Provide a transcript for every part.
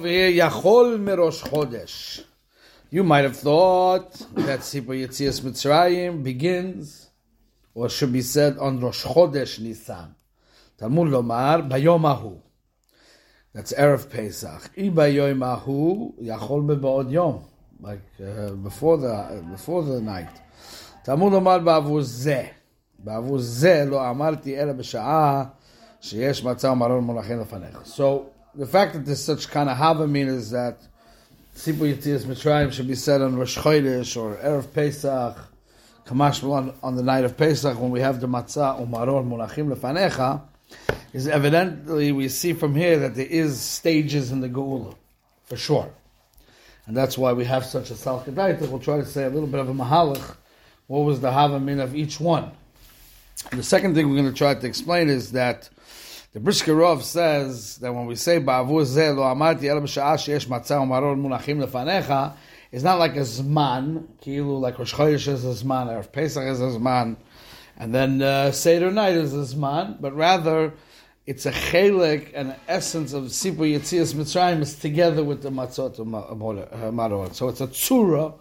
Over here, Yachol Merosh Chodesh. You might have thought that Sipur Yetzias Mitzrayim begins, or should be said on Rosh Chodesh Nisan. Talmud Lomar, Bayom Ahu. That's Erev Pesach. I Bayom Ahu, Yachol Mebaod Yom. Like uh, before the uh, before the night. Talmud Lomar Ba'avu Zeh. בעבור זה לא אמרתי אלא בשעה שיש מצה ומרון מונחים לפניך. So, the fact that there's such kind of havamin is that Sipur Yitzias Mitzrayim should be said on Rosh Chodesh or Erev Pesach, Kamash on, on the night of Pesach when we have the matzah umaron munachim lefanecha, is evidently we see from here that there is stages in the Geula, for sure. And that's why we have such a Salkadaita. We'll try to say a little bit of a mahalach. What was the havamin of each one? The second thing we're going to try to explain is that the Brisker Rov says that when we say Ba'avu zeh lo amarti el b'sha'ah sheyesh matzah umaron munachim lefanecha, it's not like a zman, kilu like Rosh Chodesh is a zman, or Pesach is a zman, and then uh, Seder night is a zman, but rather it's a chelik an essence of Sipur Yetzias Mitzrayim is together with the matzot maror. So it's a tzura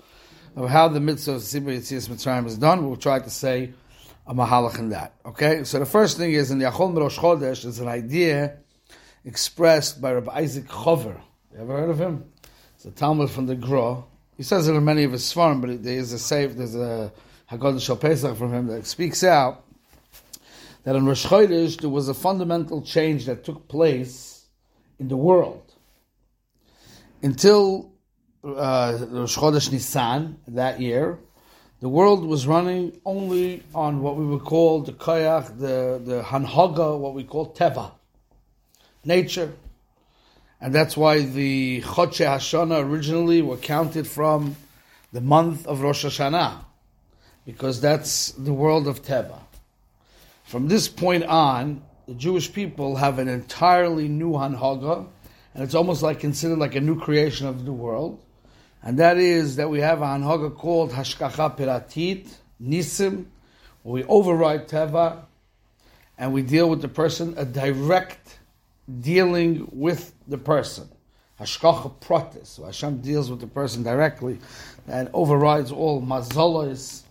of how the mitzvah of Sipur Yetzias Mitzrayim is done. We'll try to say a mahalach in that. Okay, so the first thing is in the Yachol Rosh Chodesh is an idea expressed by Rabbi Isaac Chover. You ever heard of him? It's a Talmud from the Gro. He says it in many of his svarim, but there is a save. There's a Haggadah Shal Pesach from him that speaks out that in Rosh Chodesh there was a fundamental change that took place in the world until uh, Rosh Chodesh Nisan that year the world was running only on what we would call the koyach, the, the hanhaga, what we call teva, nature. And that's why the Chodshe Hashana originally were counted from the month of Rosh Hashanah, because that's the world of teva. From this point on, the Jewish people have an entirely new hanhaga, and it's almost like considered like a new creation of the world and that is that we have an hanhaga called hashkacha piratit, nisim, where we override teva, and we deal with the person, a direct dealing with the person. Hashkacha pratis, so Hashem deals with the person directly, and overrides all mazolos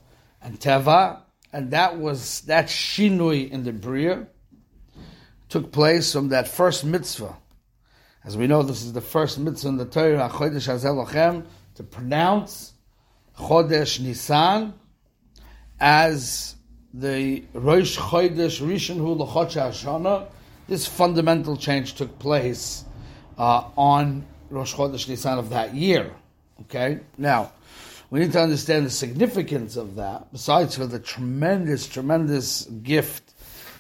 and teva, and that was, that shinui in the Bria took place from that first mitzvah. As we know, this is the first mitzvah in the Torah, HaChodesh HaZelochem, to pronounce Chodesh Nisan as the Rosh Chodesh Rishon Hu L'Chotsh Hashana. This fundamental change took place uh, on Rosh Chodesh Nisan of that year. Okay, now we need to understand the significance of that. Besides for the tremendous, tremendous gift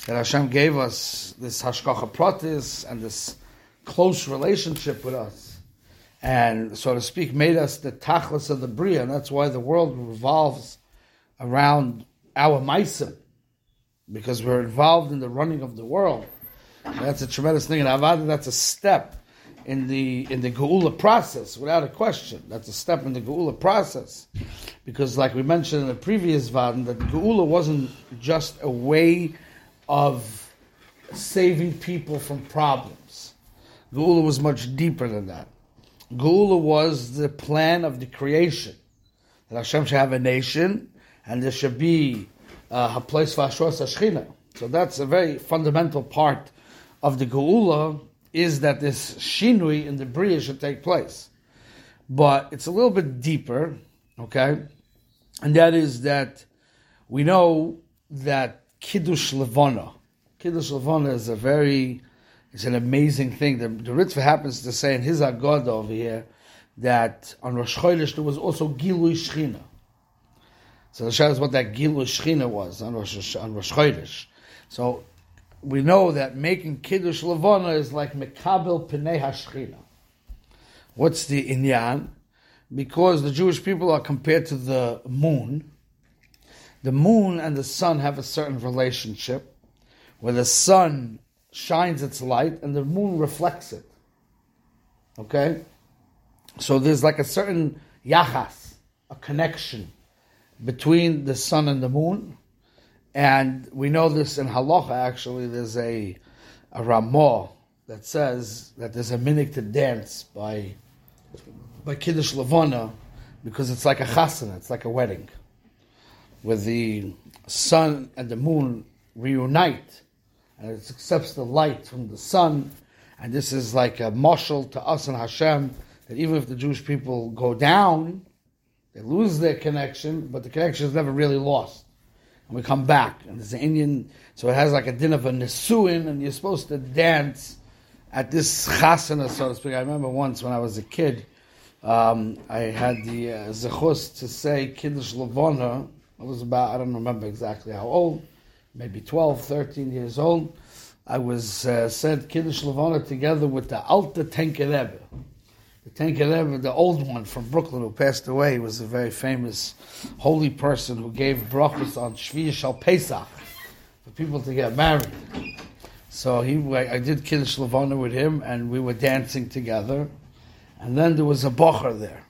that Hashem gave us, this Hashkacha Pratis and this close relationship with us and so to speak, made us the tachlis of the bria, and that's why the world revolves around our meisim, because we're involved in the running of the world. And that's a tremendous thing, and avada that's a step in the in the geula process, without a question. That's a step in the geula process, because like we mentioned in the previous vadan, that geula wasn't just a way of saving people from problems. Geula was much deeper than that. Geula was the plan of the creation. That Hashem should have a nation, and there should be uh, a place for Ashros Ashchina. So that's a very fundamental part of the Geula, is that this Shinui in the Bria should take place. But it's a little bit deeper, okay? And that is that we know that Kiddush Levana, Kiddush Levana is a very it's an amazing thing. The, the Ritva happens to say in his Agad over here that on Rosh Chodesh there was also Gilui Shechina. So the shows what that Gilui Shechina was on Rosh, on Rosh Chodesh. So we know that making Kiddush Levana is like Mekabel Pnei HaShechina. What's the inyan? Because the Jewish people are compared to the moon. The moon and the sun have a certain relationship, where the sun shines its light and the moon reflects it. Okay? So there's like a certain yachas, a connection between the sun and the moon. And we know this in halacha actually, there's a, a Ramah that says that there's a minute to dance by by Kiddush Lavona because it's like a chasana, it's like a wedding, where the sun and the moon reunite, and it accepts the light from the sun, and this is like a marshal to us and Hashem that even if the Jewish people go down, they lose their connection, but the connection is never really lost. And we come back, and there's an Indian, so it has like a din of a Nisuin, and you're supposed to dance at this chasana, so to speak. I remember once when I was a kid, um, I had the uh, zechus to say Kiddush Lavona. I was about, I don't remember exactly how old, maybe 12, 13 years old. I was uh, said Kiddush Lavona together with the Alta Tenke Rebbe. The Tenke Rebbe, the old one from Brooklyn who passed away, was a very famous holy person who gave brachos on Shvi Shal Pesach for people to get married. So he, I did Kiddush Lavona with him, and we were dancing together. And then there was a bocher there,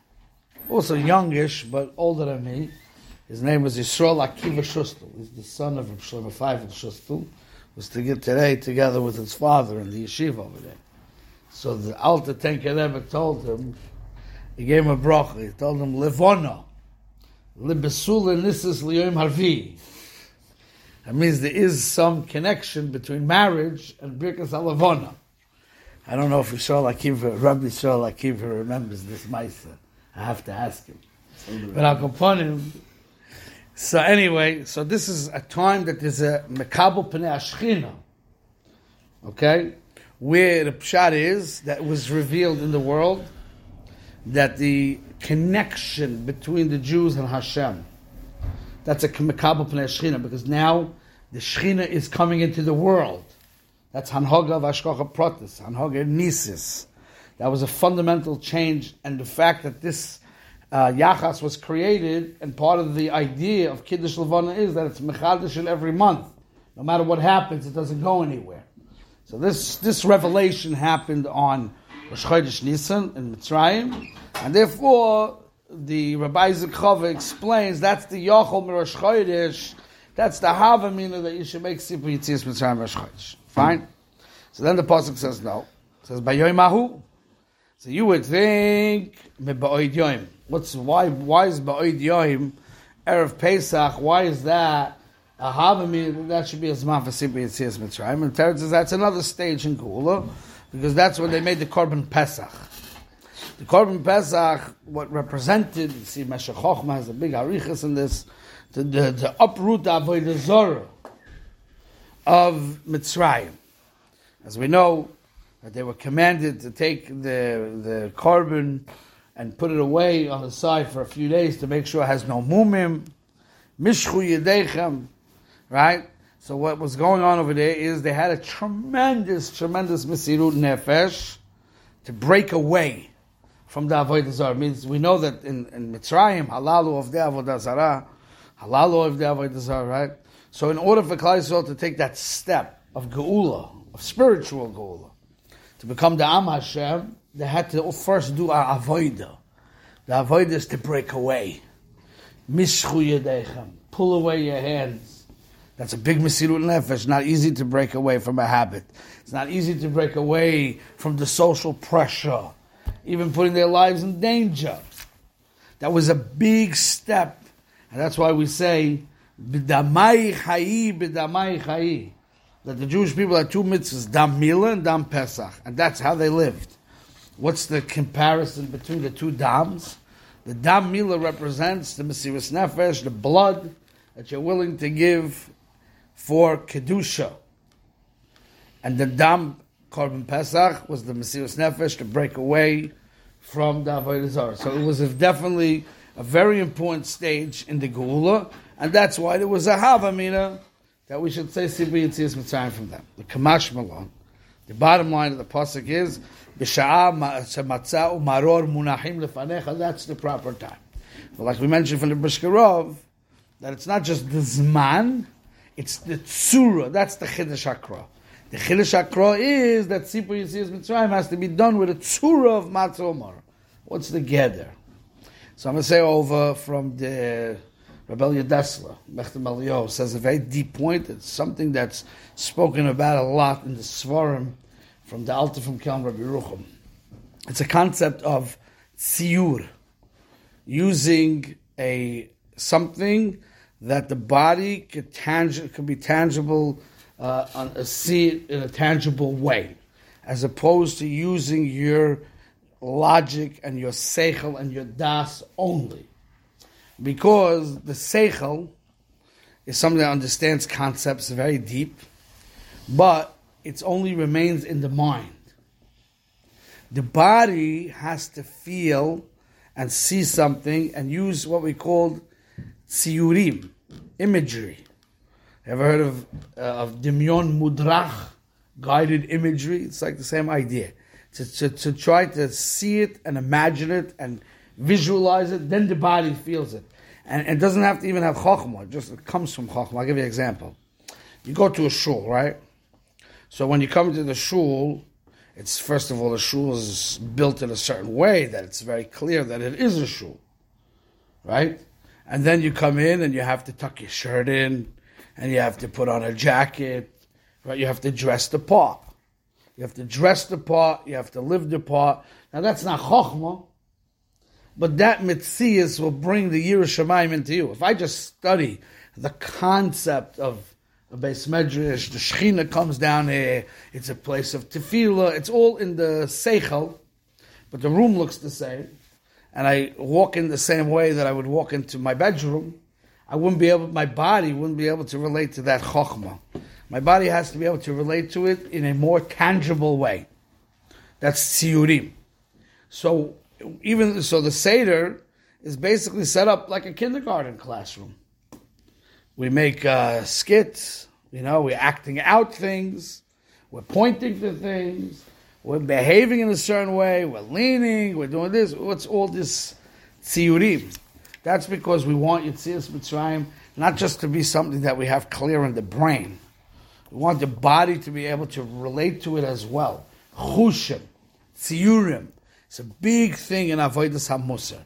also youngish but older than me. His name was Yisrael Akiva Schustal. He's the son of Reb Shlomo Feifel Schustal. Was to get today together with his father in the yeshiva over there. So the Alta Tenke Rebbe told him, he gave him a bracha. He told him, Levona, Libesula Nisis Liyom Harvi. That means there is some connection between marriage and Birkas Alavona. I don't know if Yisrael Akiva, Rabbi Yisrael Akiva remembers this Maisa. I have to ask him. But I'll upon him. So anyway, so this is a time that there's a Mekabel Pnei Ashchina. Okay? Where the Pshat is, that was revealed in the world, that the connection between the Jews and Hashem, that's a Mekabel Pnei Ashchina, because now the Shechina is coming into the world. That's Hanhoga of Ashkocha Protis, Hanhoga Nisis. That was a fundamental change, and the fact that this uh, Yachas was created, and part of the idea of Kiddush Levana is that it's Mechadish every month. No matter what happens, it doesn't go anywhere. So this, this revelation happened on Rosh Chodesh Nisan in Mitzrayim, and therefore the Rabbi Zikhova explains that's the Yochel Rosh Chodesh, that's the Havamina that you should make Sipur Yitzias Mitzrayim Rosh Chodesh. Fine. So then the pasuk says no. It says Bayoy Mahu. So you would think. What's why? Why is Ba'oid Yoim erev Pesach? Why is that? A Havamina that should be a Zman for Sipur Yitzias Mitzrayim. And Teretz says that's another stage in Gula because that's when they made the Korban Pesach. The Korban Pesach, what represented, you see, Meshech Chochma has a big arichas in this, the, the, the uproot of Avodah Zorah of Mitzrayim. As we know, they were commanded to take the, the korban and put it away on the side for a few days to make sure it has no mumim, mishchu yedechem, right? So what was going on over there is they had a tremendous, tremendous misirut nefesh to break away from the avodah zarah. Means we know that in, in Mitzrayim halalu of the avodah zarah, halalu of the avodah zarah, right? So in order for Klal Yisrael to take that step of geula, of spiritual geula, to become the Am Hashem, they had to first do our avodah. The avodah is to break away. Mishchu yedechem, pull away your hands. That's a big mesirut nefesh. Not easy to break away from a habit. It's not easy to break away from the social pressure, even putting their lives in danger. That was a big step, and that's why we say b'damai chayi, b'damai chayi. That the Jewish people had two mitzvahs, Dam Mila and Dam Pesach, and that's how they lived. What's the comparison between the two dams? The Dam Mila represents the Mesiris Nefesh, the blood that you're willing to give for Kedusha. And the Dam Korban Pesach was the Mesiris Nefesh to break away from the Avodah. So it was definitely a very important stage in the Geula, and that's why there was a Havamina that we should say Sipur Yitzias Mitzrayim from them. The Kamash Malon. The bottom line of the pasuk is B'sha'a shematzah u'maror munachim lefanecha. That's the proper time. But like we mentioned from the Brisker Rov, that it's not just the Zman, it's the Tzura. That's the Chiddush Hakra. The Chiddush Hakra is that Sipur Yitzias Mitzrayim has to be done with a Tzura of Matzah Omar. What's the Geder? So I'm going to say over from the Rebellia Desla, Mechtem says a very deep point. It's something that's spoken about a lot in the Svarim from the Alta from Kelm Rabbi Rucham. It's a concept of tziyur, using a something that the body could, tangi- could be tangible, uh, on a, see it in a tangible way, as opposed to using your logic and your seichel and your das only. Because the seichel is something that understands concepts very deep, but it only remains in the mind. The body has to feel and see something and use what we call tziyurim, imagery. Ever heard of uh, of dimyon mudrach, guided imagery? It's like the same idea. To, to, to try to see it and imagine it and visualize it, then the body feels it. And it doesn't have to even have chokhmah, it just it comes from chokhmah. I'll give you an example. You go to a shul, right? So when you come to the shul, it's first of all, the shul is built in a certain way that it's very clear that it is a shul, right? And then you come in and you have to tuck your shirt in, and you have to put on a jacket, right? You have to dress the part. You have to dress the part. You have to live the part. Now that's not chokhmah, but that mitzias will bring the Yerushalayim into you. If I just study the concept of a base medrash, the Shechina comes down here. It's a place of tefillah. It's all in the seichel, but the room looks the same. And I walk in the same way that I would walk into my bedroom. I wouldn't be able, my body wouldn't be able to relate to that chokhmah. My body has to be able to relate to it in a more tangible way. That's tziyurim. So even so, the seder is basically set up like a kindergarten classroom. We make uh, skits, you know, we're acting out things, we're pointing to things, we're behaving in a certain way, we're leaning, we're doing this. What's all this tziyurim? That's because we want Yitzias Mitzrayim not just to be something that we have clear in the brain. We want the body to be able to relate to it as well. Chushim, tziyurim. It's a big thing in Avodah HaMusar.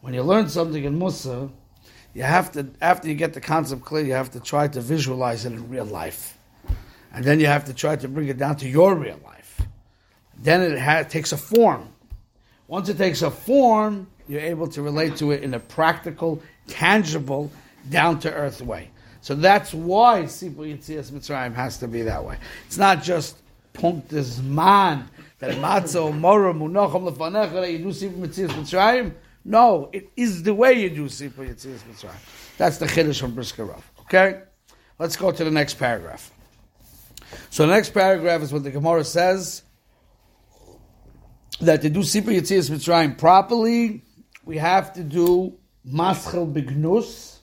When you learn something in Musar, you have to, after you get the concept clear, you have to try to visualize it in real life. And then you have to try to bring it down to your real life. Then it ha- takes a form. Once it takes a form, you're able to relate to it in a practical, tangible, down to earth way. So that's why Sipur Yitzias Mitzrayim has to be that way. It's not just punktes man that matzah mora munacham lefanecha that you do Sipur Yitzias Mitzrayim. No, it is the way you do Sipur Yitzias Mitzrayim. That's the chiddush from Brisker Rav. Okay, let's go to the next paragraph. So the next paragraph is what the Gemara says that to do Sipur Yitzias Mitzrayim properly, we have to do Maschel Bignus,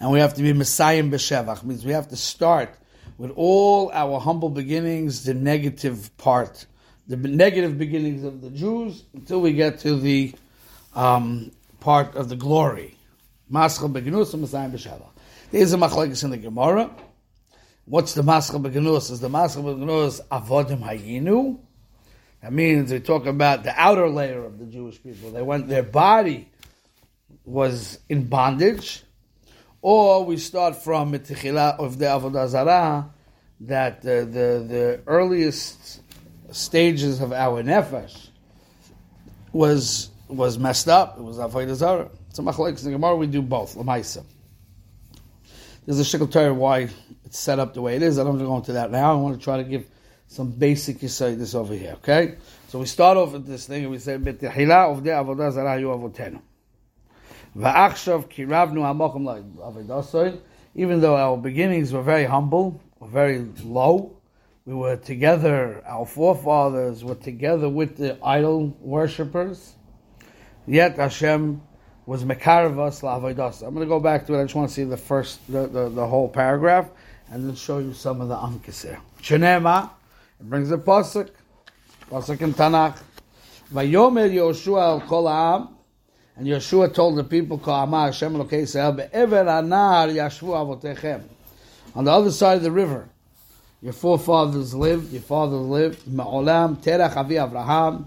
and we have to be Mesayem B'Shevach. Means we have to start with all our humble beginnings, the negative part, the negative beginnings of the Jews, until we get to the um, part of the glory. There's a machlekes in the Gemara. What's the Maschel Bignus? Is the Maschel Bignus Avodim Hayinu? That means they talk about the outer layer of the Jewish people. They went, their body was in bondage, or we start from Mitichila of the Avodah Zarah, that the, the, the earliest stages of our nefesh was was messed up. It was Avodah Zarah. It's a machlekes in Gemara. We do both. Lamaisa. There's a shikl Torah why it's set up the way it is. I don't want to go into that now. I want to try to give some basic this over here, okay? So we start off with this thing and we say, "Betihila of the avodah zarah yu avotenu." Va'achshav kiravnu hamochim la'avodah Even though our beginnings were very humble, very low, we were together. Our forefathers were together with the idol worshippers. Yet Hashem was mekarav us la'avodah. I'm going to go back to it. I just want to see the first, the, the, the whole paragraph, and then show you some of the amkis here. Shenema. It brings a pasuk, pasuk in Tanakh. Vayomer Yoshua al kol and Yeshua told the people. On the other side of the river, your forefathers lived, your fathers lived, Ma'olam terach avi Avraham,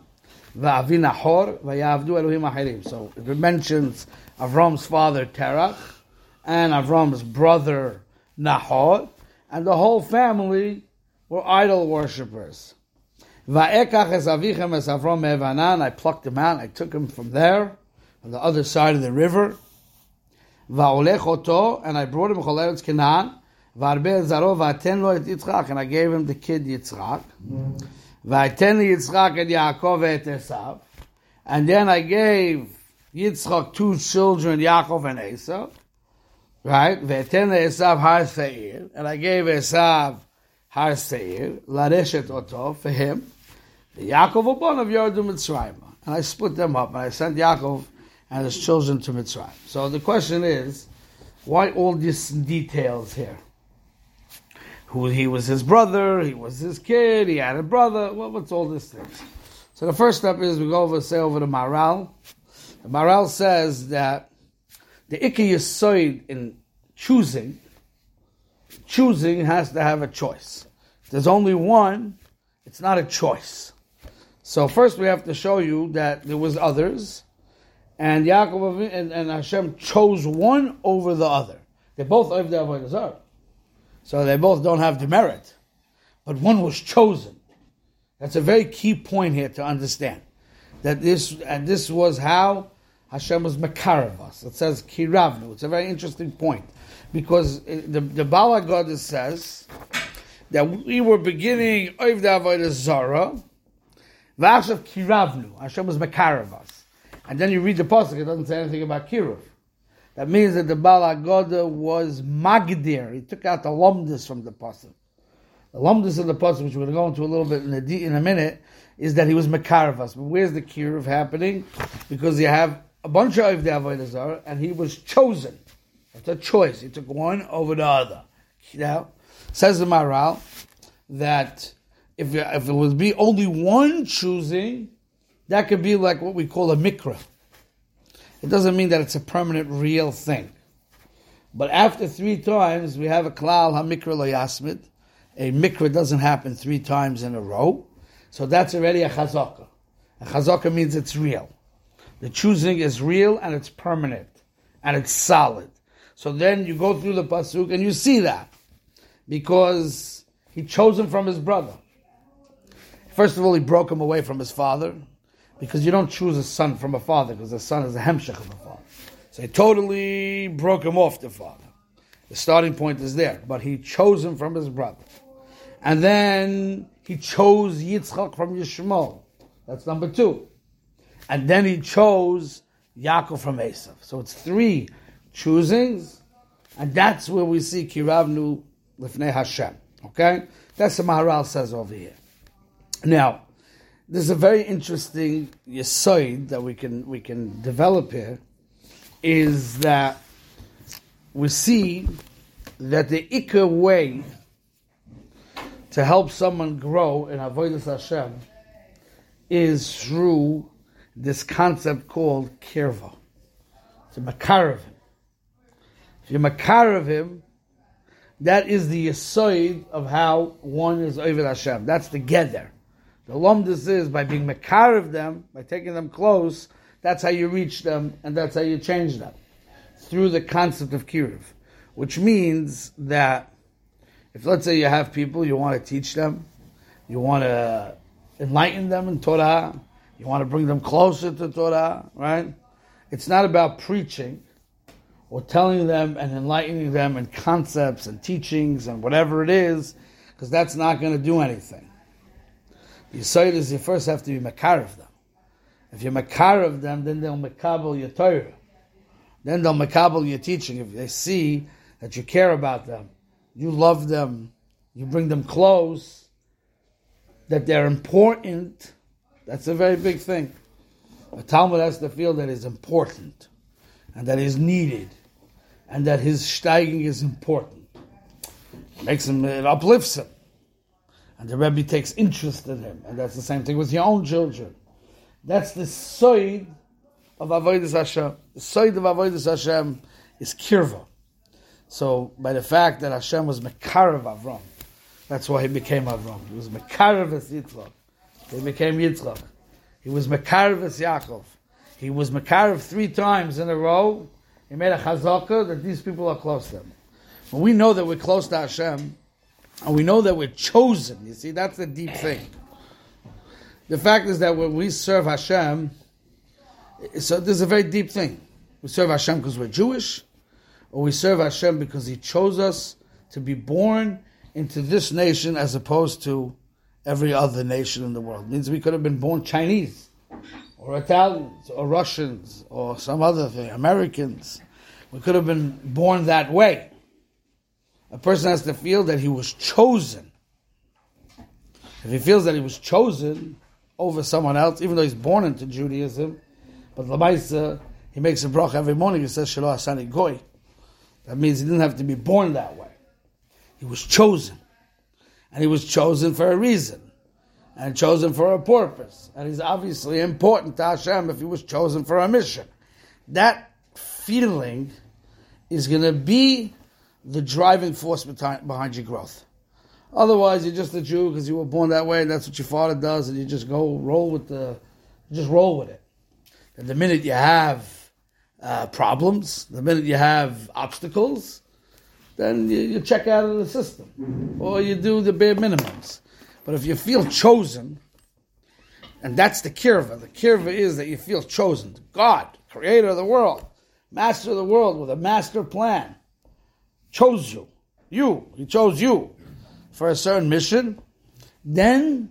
va'avi Nahor, va'yavdu Elohim ahirim. So it mentions Avram's father Terach, and Avram's brother Nahor, and the whole family were idol worshippers. Va'ekach es avichem es Avram me'evanan. I plucked him out. I took him from there, on the other side of the river. And I brought him choleretz Canaan. And I gave him the kid Yitzchak. Va'aten Yitzchak et Yaakov et Esav. And then I gave Yitzchak two children, Yaakov and Esav. Right? Esav. And I gave Esav har seir, lareshet oto, for him. The Yaakov upon of Yordu Mitzrayim. And I split them up, and I sent Yaakov and his children to Mitzrayim. So the question is, why all these details here? Who he was his brother, he was his kid, he had a brother. What, what's all this thing? So the first step is we go over say over the Maral. The Maral says that the Ikki Yisoid in choosing, choosing has to have a choice. If there's only one, it's not a choice. So first we have to show you that there was others, and Yaakov and, and Hashem chose one over the other. They both the avodah zarah, so they both don't have demerit, but one was chosen. That's a very key point here to understand that this and this was how Hashem was mekarav us. It says kiravnu. It's a very interesting point because the the Bala God says that we were beginning the avodah zarah. Kiravnu. Hashem was mekarav us. And then you read the pasuk; it doesn't say anything about kiruv. That means that the Bala Goda was magdir. He took out the lumdus from the pasuk. The lumdus of the pasuk, which we're going to go into a little bit in a, in a minute, is that he was mekaravas. But where's the kiruv happening? Because you have a bunch of the avodah and he was chosen. It's a choice. He took one over the other. Now, says the Maral that if if it would be only one choosing, that could be like what we call a mikra. It doesn't mean that it's a permanent, real thing. But after three times, we have a klal hamikra lo yasmid. A mikra doesn't happen three times in a row, so that's already a chazaka. A chazaka means it's real. The choosing is real and it's permanent and it's solid. So then you go through the pasuk and you see that because he chose him from his brother. First of all, he broke him away from his father because you don't choose a son from a father because the son is a hemshech of a father. So he totally broke him off the father. The starting point is there, but he chose him from his brother. And then he chose Yitzchak from Yishmael. That's number two. And then he chose Yaakov from Esav. So it's three choosings, and that's where we see Kiravnu Lifnei Hashem. Okay? That's what Maharal says over here. Now, there's a very interesting yisoid that we can we can develop here is that we see that the ikka way to help someone grow in avodas Hashem is through this concept called kirva. To makarav him. If you makarav him, that is the yisoid of how one is over Hashem. That's the gather. The lumdus is by being makar of them, by taking them close, that's how you reach them and that's how you change them. Through the concept of kiruv. Which means that if let's say you have people, you want to teach them, you want to enlighten them in Torah, you want to bring them closer to Torah, right? It's not about preaching or telling them and enlightening them in concepts and teachings and whatever it is, because that's not going to do anything. Yisoid is you first have to be makar of them. If you're makar of them, then they'll makabel your Torah. Then they'll makabel your teaching. If they see that you care about them, you love them, you bring them close, that they're important, that's a very big thing. A Talmud has to feel that is important and that is needed and that his steiging is important. Makes him, it uplifts him and the Rebbe takes interest in him, and that's the same thing with your own children. That's the side of Avodah Hashem. The side of Avodah Hashem is kirva. So by the fact that Hashem was Mekarav Avram, that's why he became Avram. He was Mekarav as Yitzchak. He became Yitzchak. He was Mekarav as Yaakov. He was Mekarav three times in a row. He made a chazaka that these people are close to him. When we know that we're close to Hashem, And we know that we're chosen. You see, that's the deep thing. The fact is that when we serve Hashem, so there's a very deep thing. We serve Hashem because we're Jewish, or we serve Hashem because He chose us to be born into this nation as opposed to every other nation in the world. It means we could have been born Chinese, or Italians, or Russians, or some other thing, Americans. We could have been born that way. A person has to feel that he was chosen. If he feels that he was chosen over someone else, even though he's born into Judaism, but Lamaisa, he makes a brach every morning, he says, Shalom Asani Goy. That means he didn't have to be born that way. He was chosen. And he was chosen for a reason. And chosen for a purpose. And he's obviously important to Hashem if he was chosen for a mission. That feeling is going to be the driving force behind your growth. Otherwise, you're just a Jew because you were born that way, and that's what your father does, and you just go roll with the, just roll with it. And the minute you have uh, problems, the minute you have obstacles, then you, you, check out of the system, or you do the bare minimums. But if you feel chosen, and that's the kirva, the kirva is that you feel chosen. God, creator of the world, master of the world with a master plan, chose you. You, he chose you for a certain mission, then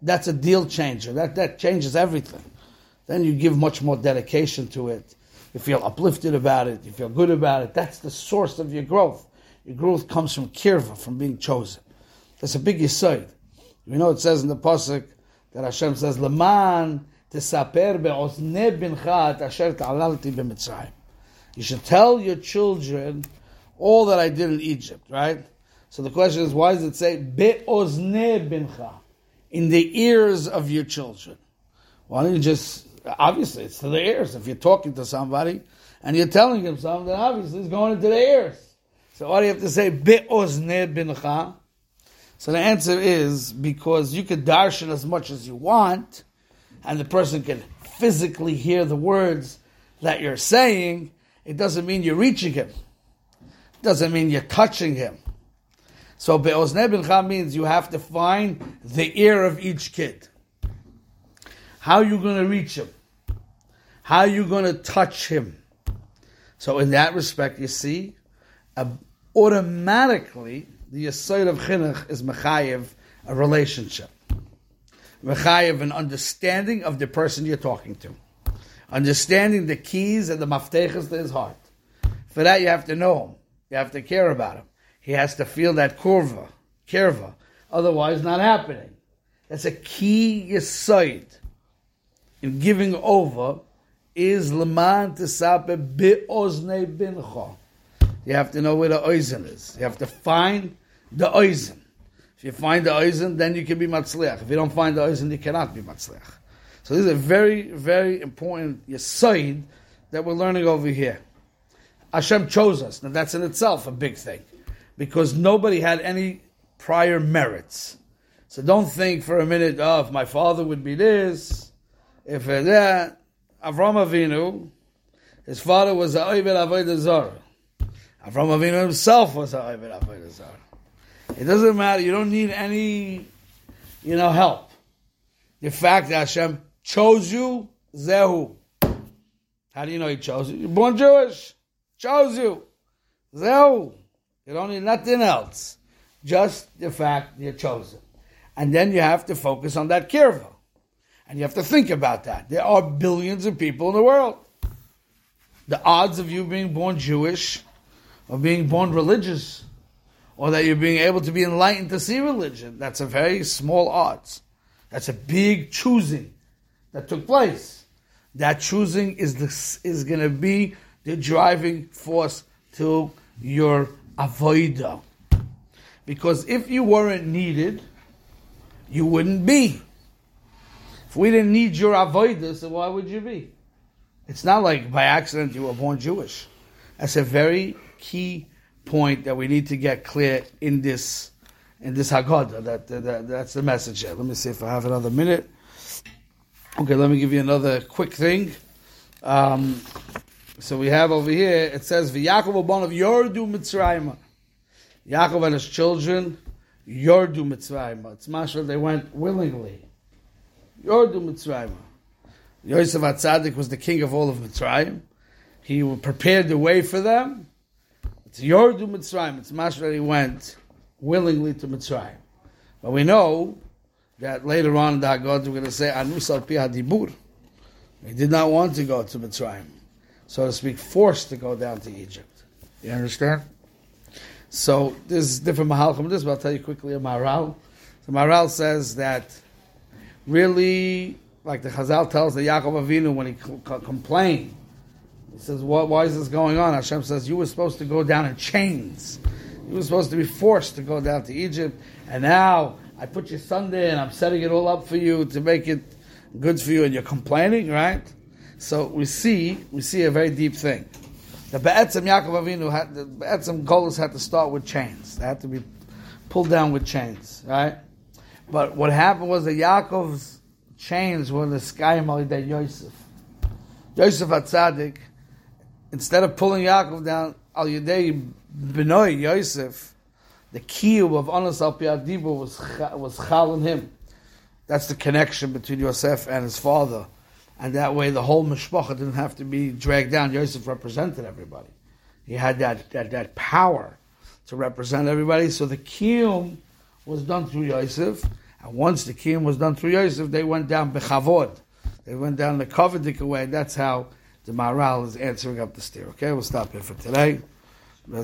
that's a deal changer. That, that changes everything. Then you give much more dedication to it. You feel uplifted about it. You feel good about it. That's the source of your growth. Your growth comes from kirva, from being chosen. That's a big yisoid. You know it says in the pasuk that Hashem says, "Leman tesaper be'ozne bincha asher ta'alalti b'mitzrayim." You should tell your children all that I did in Egypt, right? So the question is, why does it say be'ozne bincha? In the ears of your children. Why don't you just obviously it's to the ears. If you're talking to somebody and you're telling him something, then obviously it's going into the ears. So why do you have to say be'ozne bincha? So the answer is because you could darshan as much as you want, and the person can physically hear the words that you're saying. It doesn't mean you're reaching him. Doesn't mean you're touching him. So be'ozne bincha means you have to find the ear of each kid. How are you going to reach him? How are you going to touch him? So in that respect, you see, uh, automatically the aside of chinuch is mechayev, a relationship. Mechayev, an understanding of the person you're talking to. Understanding the keys and the maftechas to his heart. For that you have to know him. You have to care about him. He has to feel that kurva, kirva. Otherwise, not happening. That's a key yisoid in giving over is leman tesape be'ozne bincha. You have to know where the oizen is. You have to find the oizen. If you find the oizen, then you can be matzliach. If you don't find the oizen, you cannot be matzliach. So this is a very, very important yisoid that we're learning over here. Hashem chose us. Now that's in itself a big thing. Because nobody had any prior merits. So don't think for a minute, oh, if my father would be this, if uh, that, Avram Avinu, his father was a Oived Avodah Zarah. Avram Avinu himself was a Oived Avodah. It doesn't matter. You don't need any, you know, help. The fact that Hashem chose you, Zehu. How do you know He chose you? You're born Jewish. Chose you. Zehu. You don't need nothing else. Just the fact you're chosen. And then you have to focus on that kirva. And you have to think about that. There are billions of people in the world. The odds of you being born Jewish, or being born religious, or that you're being able to be enlightened to see religion, that's a very small odds. That's a big choosing that took place. That choosing is is going to be the driving force to your avoida. Because if you weren't needed, you wouldn't be. If we didn't need your avodah, so why would you be? It's not like by accident you were born Jewish. That's a very key point that we need to get clear in this in this Haggadah. That, that, that's the message here. Let me see if I have another minute. Okay, let me give you another quick thing. Um, so we have over here, it says, V'Yaakov born of Yordu Mitzrayim. Yaakov and his children, Yordu Mitzrayim. It's mashal they went willingly. Yordu Mitzrayim. Yosef Atzadik was the king of all of Mitzrayim. He prepared the way for them. It's Yordu Mitzrayim. It's mashal he went willingly to Mitzrayim. But we know that later on in the Haggadah we're going to say Anus al pi hadibur. He did not want to go to Mitzrayim, so to speak, forced to go down to Egypt. You understand? So there's different mahalchim this, but I'll tell you quickly a maral. The maral says that really, like the Chazal tells the Yaakov Avinu when he complained, he says, what, "Why is this going on?" Hashem says, "You were supposed to go down in chains. You were supposed to be forced to go down to Egypt, and now I put your son there, and I'm setting it all up for you to make it good for you, and you're complaining, right?" So we see we see a very deep thing. The Be'etzim Yaakov Avinu had the Be'etzim Golos had to start with chains. They had to be pulled down with chains, right? But what happened was that Yaakov's chains were in the sky that Yosef. Yosef Atzadik, instead of pulling Yaakov down al Yudei Benoy Yosef, the kiyub of Anas al was was chal in him. That's the connection between Yosef and his father and that way the whole mishpacha didn't have to be dragged down. Yosef represented everybody. He had that, that, that power to represent everybody. So the kiyum was done through Yosef, and once the kiyum was done through Yosef, they went down bechavod. They went down the kovedik way. That's how the Maral is answering up the steer. Okay, we'll stop here for today.